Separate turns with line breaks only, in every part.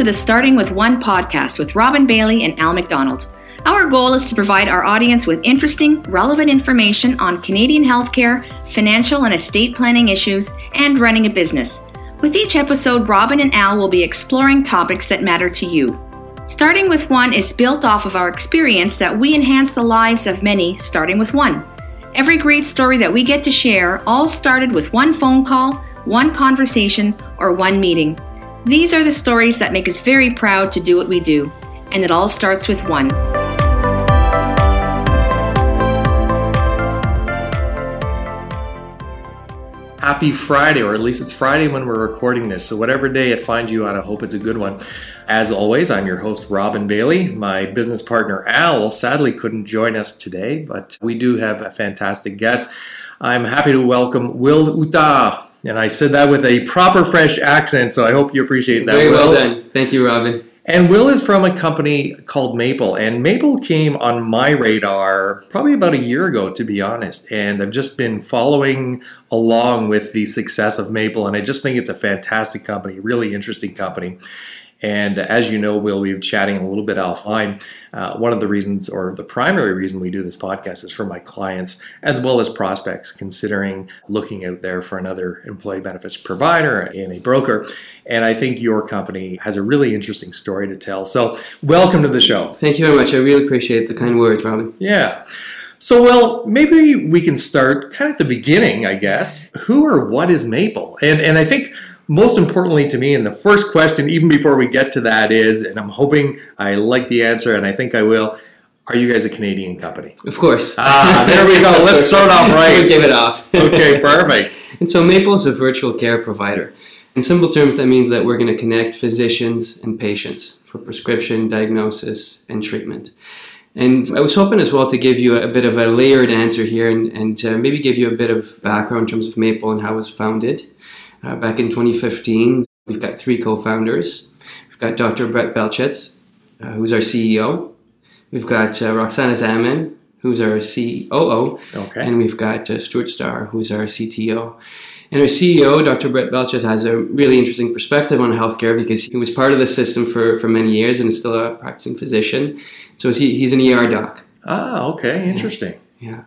to the Starting with One podcast with Robin Bailey and Al McDonald. Our goal is to provide our audience with interesting, relevant information on Canadian healthcare, financial and estate planning issues, and running a business. With each episode, Robin and Al will be exploring topics that matter to you. Starting with One is built off of our experience that we enhance the lives of many, starting with one. Every great story that we get to share all started with one phone call, one conversation, or one meeting. These are the stories that make us very proud to do what we do, and it all starts with one.
Happy Friday, or at least it's Friday when we're recording this. So, whatever day it finds you on, I hope it's a good one. As always, I'm your host, Robin Bailey. My business partner, Al, sadly couldn't join us today, but we do have a fantastic guest. I'm happy to welcome Will Uta. And I said that with a proper French accent, so I hope you appreciate that.
Very well done. Thank you, Robin.
And Will is from a company called Maple. And Maple came on my radar probably about a year ago, to be honest. And I've just been following along with the success of Maple. And I just think it's a fantastic company, really interesting company. And as you know, we'll be chatting a little bit offline. Uh, one of the reasons, or the primary reason we do this podcast, is for my clients as well as prospects considering looking out there for another employee benefits provider and a broker. And I think your company has a really interesting story to tell. So, welcome to the show.
Thank you very much. I really appreciate the kind words, Robin.
Yeah. So, well, maybe we can start kind of at the beginning, I guess. Who or what is Maple? And and I think most importantly to me, and the first question, even before we get to that, is, and I'm hoping I like the answer, and I think I will. Are you guys a Canadian company?
Of course.
Ah, there we go. Let's start off right.
give it off.
okay, perfect.
And so Maple is a virtual care provider. In simple terms, that means that we're going to connect physicians and patients for prescription, diagnosis, and treatment. And I was hoping as well to give you a bit of a layered answer here and, and maybe give you a bit of background in terms of Maple and how it was founded. Uh, back in 2015, we've got three co-founders. We've got Dr. Brett Belchetz, uh, who's our CEO. We've got uh, Roxana Zaman, who's our COO.
Okay.
And we've got uh, Stuart Starr, who's our CTO. And our CEO, Dr. Brett Belchetz, has a really interesting perspective on healthcare because he was part of the system for, for many years and is still a practicing physician. So he, he's an ER doc.
Ah, okay, interesting.
Yeah.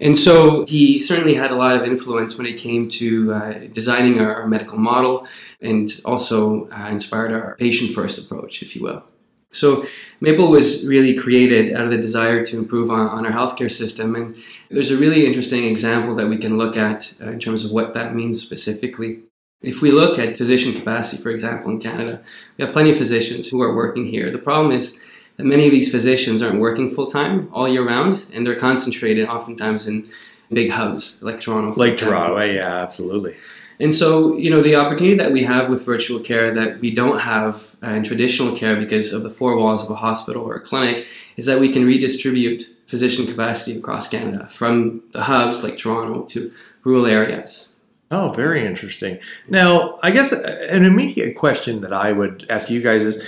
And so he certainly had a lot of influence when it came to uh, designing our, our, medical model and also uh, inspired our patient first approach, if you will. So Maple was really created out of the desire to improve on, on, our healthcare system. And there's a really interesting example that we can look at uh, in terms of what that means specifically. If we look at physician capacity, for example, in Canada, we have plenty of physicians who are working here. The problem is that many of these physicians aren't working full time all year round, and they're concentrated oftentimes in big hubs like Toronto.
Like example. Toronto, yeah, absolutely.
And so, you know, the opportunity that we have with virtual care that we don't have uh, in traditional care because of the four walls of a hospital or a clinic is that we can redistribute physician capacity across Canada from the hubs like Toronto to rural areas.
Oh, very interesting. Now, I guess an immediate question that I would ask you guys is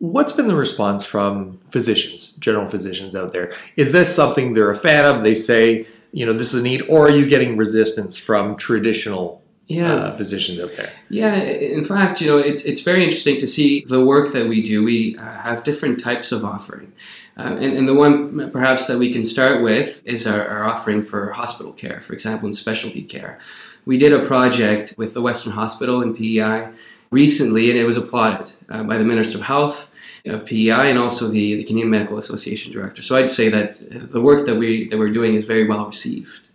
What's been the response from physicians, general physicians out there? Is this something they're a fan of? They say, you know, this is a need, or are you getting resistance from traditional yeah. Uh, physicians out there?
Yeah, in fact, you know, it's it's very interesting to see the work that we do. We uh, have different types of offering, uh, and, and, the one perhaps that we can start with is our, our offering for hospital care, for example, in specialty care. We did a project with the Western Hospital in PEI recently, and it was applauded uh, by the Minister of Health of PEI and also the, the Canadian Medical Association director. So I'd say that the work that we that we're doing is very well received.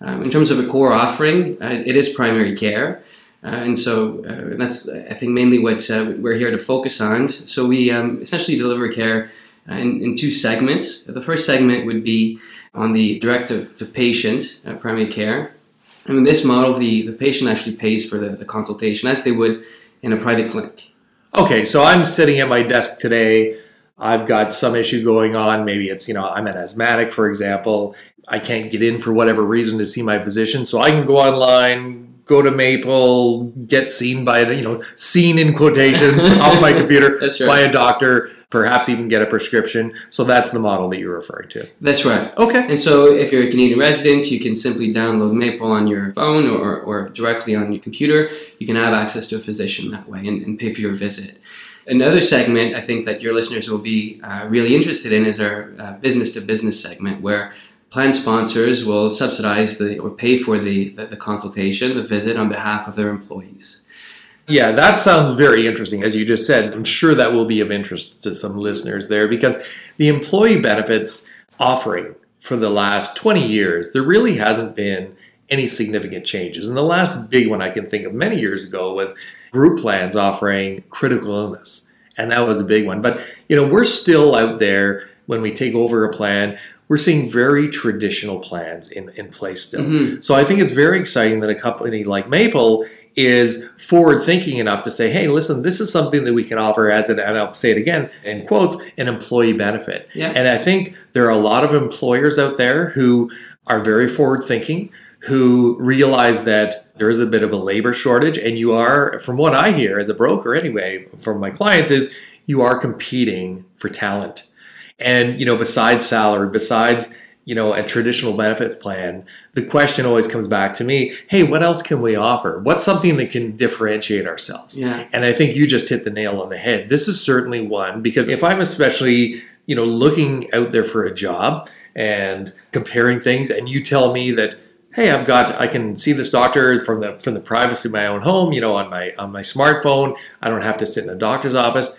Um, in terms of a core offering, uh, it is primary care. Uh, and so uh, that's, I think, mainly what uh, we're here to focus on. So we um, essentially deliver care uh, in, in, two segments. The first segment would be on the direct to, to patient uh, primary care. And in this model, the, the patient actually pays for the, the consultation as they would in a private clinic
okay, so I'm sitting at my desk today. I've got some issue going on. Maybe it's, you know, I'm an asthmatic, for example. I can't get in for whatever reason to see my physician. So I can go online, go to Maple, get seen by, you know, seen in quotations off my computer
right.
by a doctor perhaps even get a prescription. So that's the model that you're referring to.
That's right.
Okay.
And so if you're a Canadian resident, you can simply download Maple on your phone or, or directly on your computer. You can have access to a physician that way and, and pay for your visit. Another segment I think that your listeners will be uh, really interested in is our business to business segment, where plan sponsors will subsidize the or pay for the, the, the consultation, the visit on behalf of their employees.
Yeah, that sounds very interesting. As you just said, I'm sure that will be of interest to some listeners there because the employee benefits offering for the last 20 years, there really hasn't been any significant changes. And the last big one I can think of many years ago was group plans offering critical illness. And that was a big one. But, you know, we're still out there when we take over a plan, we're seeing very traditional plans in, in place still. Mm-hmm. So I think it's very exciting that a company like Maple is forward thinking enough to say, hey, listen, this is something that we can offer as an, and I'll say it again in quotes, an employee benefit. Yeah. And I think there are a lot of employers out there who are very forward thinking, who realize that there is a bit of a labor shortage. And you are, from what I hear as a broker anyway, from my clients, is you are competing for talent. And, you know, besides salary, besides you know, a traditional benefits plan, the question always comes back to me, hey, what else can we offer? What's something that can differentiate ourselves?
Yeah.
And I think you just hit the nail on the head. This is certainly one because if I'm especially, you know, looking out there for a job and comparing things and you tell me that hey i've got i can see this doctor from the from the privacy of my own home you know on my on my smartphone i don't have to sit in a doctor's office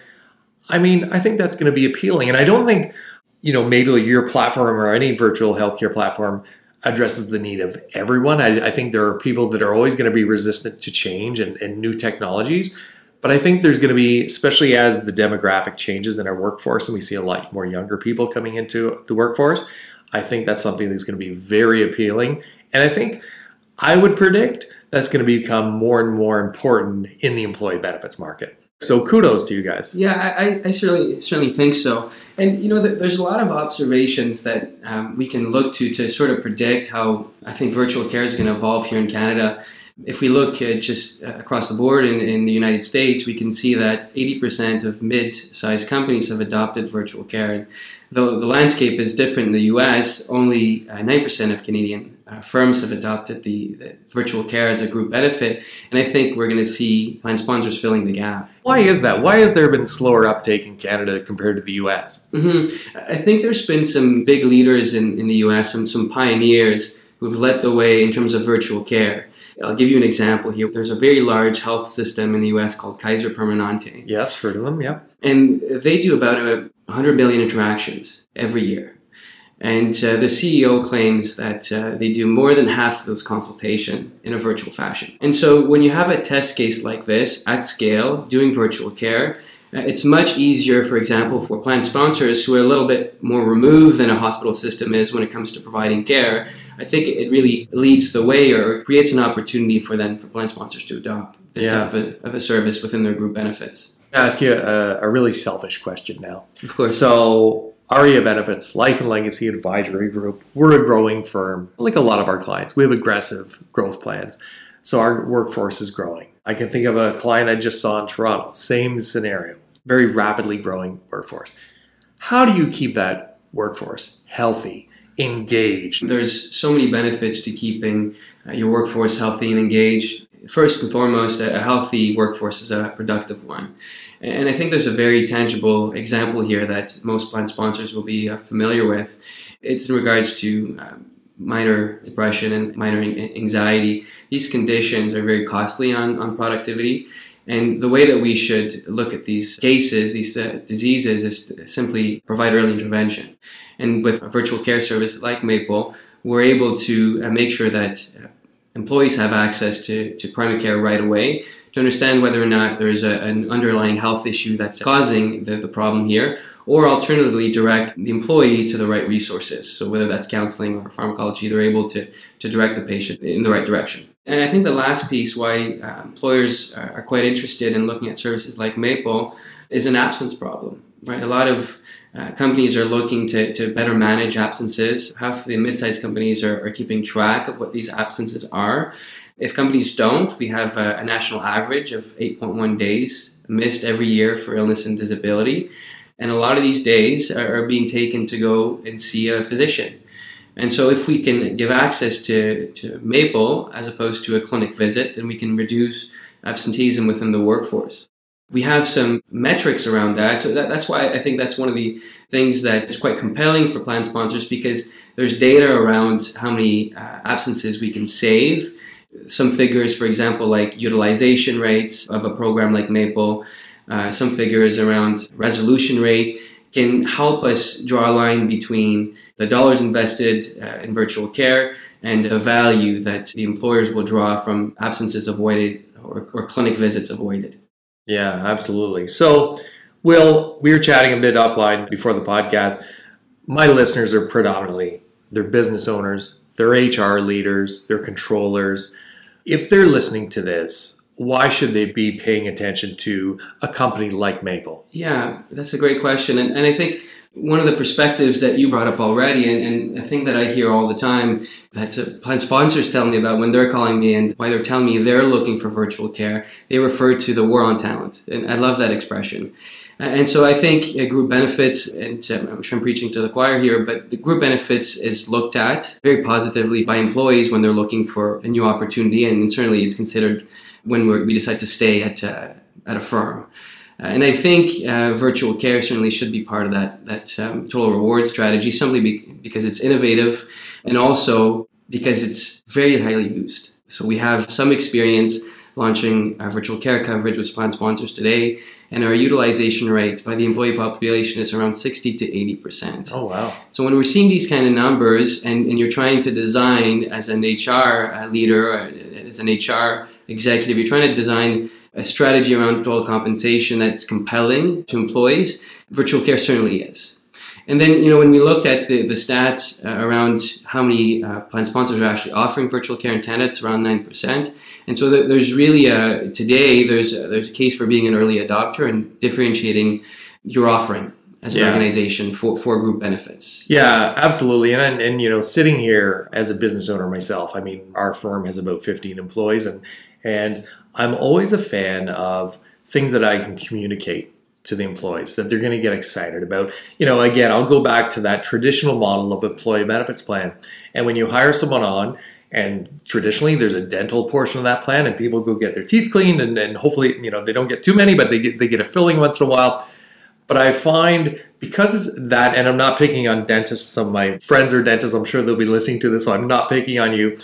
i mean i think that's going to be appealing and i don't think you know, maybe your platform or any virtual healthcare platform addresses the need of everyone. I, I think there are people that are always going to be resistant to change and, and new technologies. But I think there's going to be, especially as the demographic changes in our workforce and we see a lot more younger people coming into the workforce, I think that's something that's going to be very appealing. And I think I would predict that's going to become more and more important in the employee benefits market. So kudos to you guys.
Yeah, I, I certainly certainly think so. And you know, there's a lot of observations that um, we can look to to sort of predict how I think virtual care is going to evolve here in Canada. If we look at just uh, across the board in, in the United States, we can see that 80% of mid-sized companies have adopted virtual care. And though the landscape is different in the US, only uh, 9% of Canadian uh, firms have adopted the, the, virtual care as a group benefit, and I think we're going to see plan sponsors filling the gap.
Why is that? Why has there been slower uptake in Canada compared to the U.S.?
Mm-hmm. I think there's been some big leaders in, in the U.S., some some pioneers who've led the way in terms of virtual care. I'll give you an example here. There's a very large health system in the US called Kaiser Permanente.
Yes, heard of them, yeah.
And they do about 100 million interactions every year. And uh, the CEO claims that uh, they do more than half of those consultation in a virtual fashion. And so when you have a test case like this at scale, doing virtual care, uh, it's much easier, for example, for plan sponsors who are a little bit more removed than a hospital system is when it comes to providing care. I think it really leads the way or creates an opportunity for them, for plan sponsors to adopt this yeah. type of, of a service within their group benefits.
I'll ask you a, a really selfish question now.
Of course.
So ARIA Benefits, Life and Legacy Advisory Group, we're a growing firm. Like a lot of our clients, we have aggressive growth plans. So our workforce is growing. I can think of a client I just saw in Toronto, same scenario, very rapidly growing workforce. How do you keep that workforce healthy, engaged?
There's so many benefits to keeping uh, your workforce healthy and engaged. First and foremost, a healthy workforce is a productive one. And I think there's a very tangible example here that most plan sponsors will be uh, familiar with. It's in regards to um, minor depression and minor anxiety. These conditions are very costly on, on productivity. And the way that we should look at these cases, these uh, diseases, is simply provide early intervention. And with a virtual care service like Maple, we're able to uh, make sure that uh, employees have access to, to primary care right away to understand whether or not there's a, an underlying health issue that's causing the, the problem here, or alternatively direct the employee to the right resources. So whether that's counseling or pharmacology, they're able to, to direct the patient in the right direction. And I think the last piece why uh, employers are quite interested in looking at services like Maple is an absence problem, right? A lot of uh, companies are looking to, to better manage absences. Half the mid-sized companies are, are keeping track of what these absences are. If companies don't, we have a, a national average of 8.1 days missed every year for illness and disability. And a lot of these days are, are being taken to go and see a physician. And so, if we can give access to, to Maple as opposed to a clinic visit, then we can reduce absenteeism within the workforce. we have some metrics around that. So that, that's why I think that's one of the things that is quite compelling for plan sponsors because there's data around how many uh, absences we can save. Some figures, for example, like utilization rates of a program like Maple, uh, some figures around resolution rate can help us draw a line between the dollars invested uh, in virtual care and the value that the employers will draw from absences avoided or, or clinic visits avoided.
Yeah, absolutely. So, Will, we were chatting a bit offline before the podcast. My listeners are predominantly they're business owners, they're HR leaders, they're controllers. If they're listening to this, why should they be paying attention to a company like Maple?
Yeah, that's a great question. And, and I think one of the perspectives that you brought up already, and, and a thing that I hear all the time that sponsors tell me about when they're calling me and why they're telling me they're looking for virtual care, they refer to the war on talent. And I love that expression. And so I think group benefits, and I'm sure I'm preaching to the choir here, but the group benefits is looked at very positively by employees when they're looking for a new opportunity, and certainly it's considered when we decide to stay at, uh, at a firm. Uh, and I think uh, virtual care certainly should be part of that that um, total reward strategy, simply be, because it's innovative, and also because it's very highly used. So we have some experience launching our virtual care coverage with plan sponsors today, and our utilization rate by the employee population is around 60 to 80 percent.
Oh wow!
So when we're seeing these kind of numbers, and, and you're trying to design as an HR leader, as an HR executive, you're trying to design a strategy around total compensation that's compelling to employees, virtual care certainly is. And then, you know, when we looked at the, the stats uh, around how many uh, plan sponsors are actually offering virtual care in Canada, it's around 9%. And so there's really a, today, there's a, there's a case for being an early adopter and differentiating your offering as an yeah. organization for, for group benefits.
Yeah, absolutely. And, and, and, you know, sitting here as a business owner myself, I mean, our firm has about 15 employees and, and I'm always a fan of things that I can communicate to the employees that they're going to get excited about. You know, again, I'll go back to that traditional model of employee benefits plan. And when you hire someone on, and traditionally there's a dental portion of that plan, and people go get their teeth cleaned, and, and hopefully, you know, they don't get too many, but they get they get a filling once in a while. But I find because it's that, and I'm not picking on dentists. Some of my friends are dentists. I'm sure they'll be listening to this, so I'm not picking on you.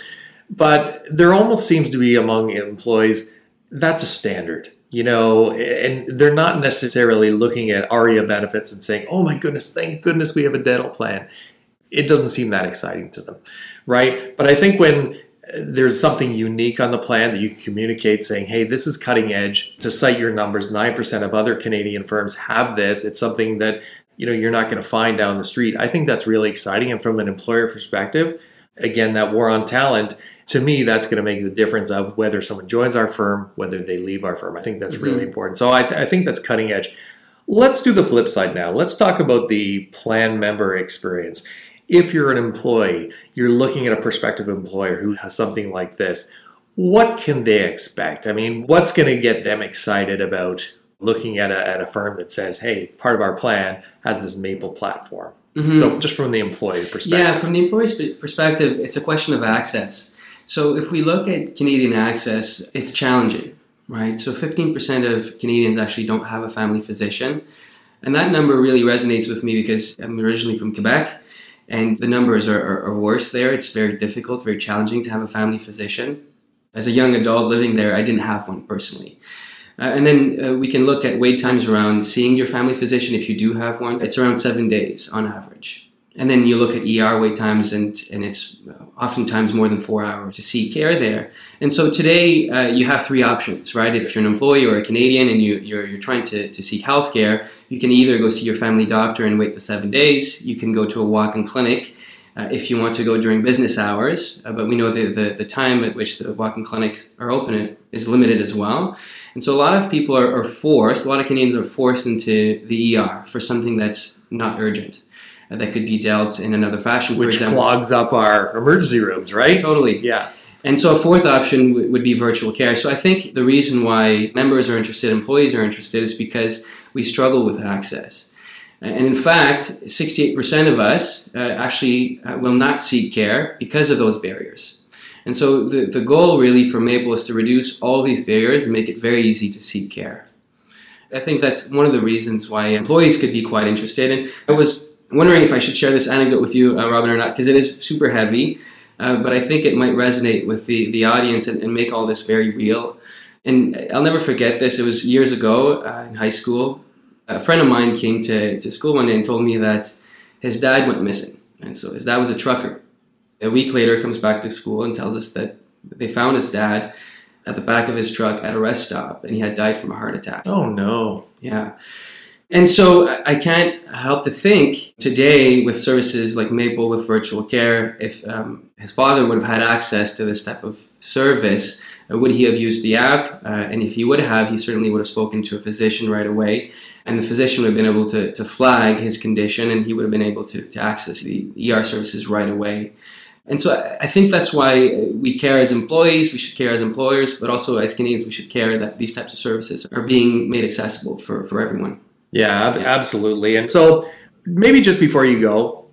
But there almost seems to be among employees that's a standard you know, and they're not necessarily looking at ARIA benefits and saying, oh my goodness, thank goodness we have a dental plan. It doesn't seem that exciting to them, right? But I think when uh, there's something unique on the plan that you can communicate saying, hey, this is cutting edge, to cite your numbers, 9% of other Canadian firms have this. It's something that, you know, you're not going to find down the street. I think that's really exciting. And from an employer perspective, again, that war on talent, to me, that's going to make the difference of whether someone joins our firm, whether they leave our firm. I think that's mm-hmm. really important. So I, th- I think that's cutting edge. Let's do the flip side now. Let's talk about the plan member experience. If you're an employee, you're looking at a prospective employer who has something like this, what can they expect? I mean, what's going to get them excited about looking at a, at a firm that says, hey, part of our plan has this Maple platform? Mm-hmm. So, just from the employee perspective.
Yeah, from the employee's perspective, it's a question of access. So if we look at Canadian access, it's challenging, right? So 15% of Canadians actually don't have a family physician. And that number really resonates with me because I'm originally from Quebec and the numbers are, are, are worse there. It's very difficult, very challenging to have a family physician. As a young adult living there, I didn't have one personally. Uh, and then uh, we can look at wait times around seeing your family physician if you do have one. It's around seven days on average. And then you look at ER wait times, and, and it's oftentimes more than four hours to seek care there. And so today uh, you have three options, right? If you're an employee or a Canadian and you, you're, you're trying to, to seek health care, you can either go see your family doctor and wait the seven days. You can go to a walk in clinic uh, if you want to go during business hours. Uh, but we know the, the, the, time at which the walk in clinics are open is limited as well. And so a lot of people are, are forced, a lot of Canadians are forced into the ER for something that's not urgent that could be dealt in another fashion.
Which example. clogs up our emergency rooms, right?
Totally.
Yeah.
And so a fourth option w- would be virtual care. So I think the reason why members are interested, employees are interested, is because we struggle with access. And in fact, 68% of us uh, actually uh, will not seek care because of those barriers. And so the, the goal really for Maple is to reduce all these barriers and make it very easy to seek care. I think that's one of the reasons why employees could be quite interested. And I was wondering if I should share this anecdote with you, uh, Robin, or not, because it is super heavy. Uh, but I think it might resonate with the, the audience and, and, make all this very real. And I'll never forget this. It was years ago uh, in high school. A friend of mine came to, to school one day and told me that his dad went missing. And so his dad was a trucker. A week later, comes back to school and tells us that they found his dad at the back of his truck at a rest stop and he had died from a heart attack.
Oh, no.
Yeah. And so I can't help to think today with services like Maple with virtual care, if um, his father would have had access to this type of service, uh, would he have used the app? Uh, and if he would have, he certainly would have spoken to a physician right away. And the physician would have been able to, to flag his condition and he would have been able to, to access the ER services right away. And so I think that's why we care as employees, we should care as employers, but also as Canadians, we should care that these types of services are being made accessible for, for everyone.
Yeah, ab- absolutely. And so maybe just before you go,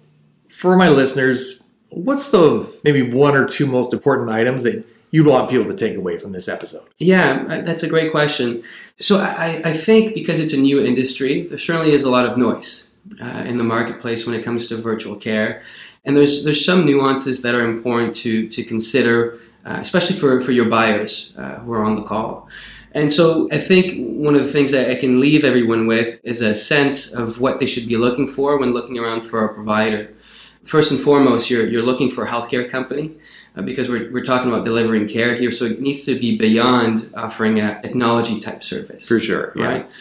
for my listeners, what's the maybe one or two most important items that you'd want people to take away from this episode?
Yeah, that's a great question. So I, I think because it's a new industry, there certainly is a lot of noise uh, in the marketplace when it comes to virtual care. And there's there's some nuances that are important to to consider, uh, especially for for your buyers uh, who are on the call. And so I think one of the things that I can leave everyone with is a sense of what they should be looking for when looking around for a provider. First and foremost, you're, you're looking for a healthcare company uh, because we're, we're talking about delivering care here. So it needs to be beyond offering a technology type service.
For sure.
Yeah. Right.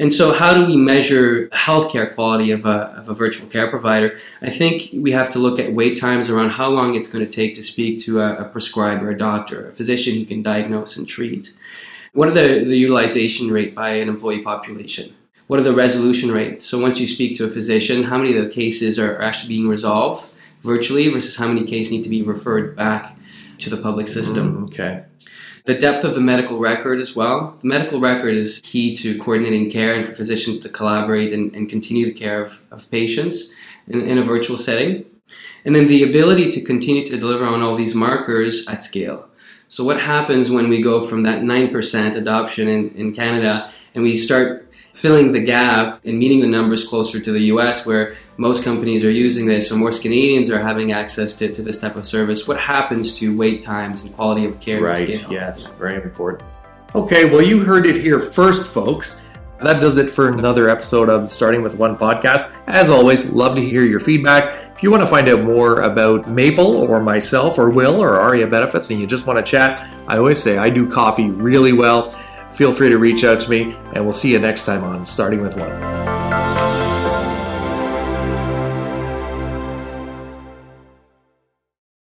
And so, how do we measure healthcare quality of a, of a virtual care provider? I think we have to look at wait times around how long it's going to take to speak to a, a prescriber, a doctor, a physician who can diagnose and treat. What are the, the utilization rate by an employee population? What are the resolution rates? So, once you speak to a physician, how many of the cases are actually being resolved virtually versus how many cases need to be referred back to the public system?
Mm, okay
the depth of the medical record as well. The medical record is key to coordinating care and for physicians to collaborate and, and continue the care of, of patients in, in, a virtual setting. And then the ability to continue to deliver on all these markers at scale. So, what happens when we go from that 9% adoption in, in Canada and we start filling the gap and meeting the numbers closer to the US where most companies are using this or most Canadians are having access to, to this type of service, what happens to wait times and quality of care?
Right, yes, very important. Okay, well, you heard it here first, folks. That does it for another episode of Starting with One podcast. As always, love to hear your feedback. If you want to find out more about Maple or myself or Will or Aria Benefits and you just want to chat, I always say I do coffee really well feel free to reach out to me, and we'll see you next time on Starting with One.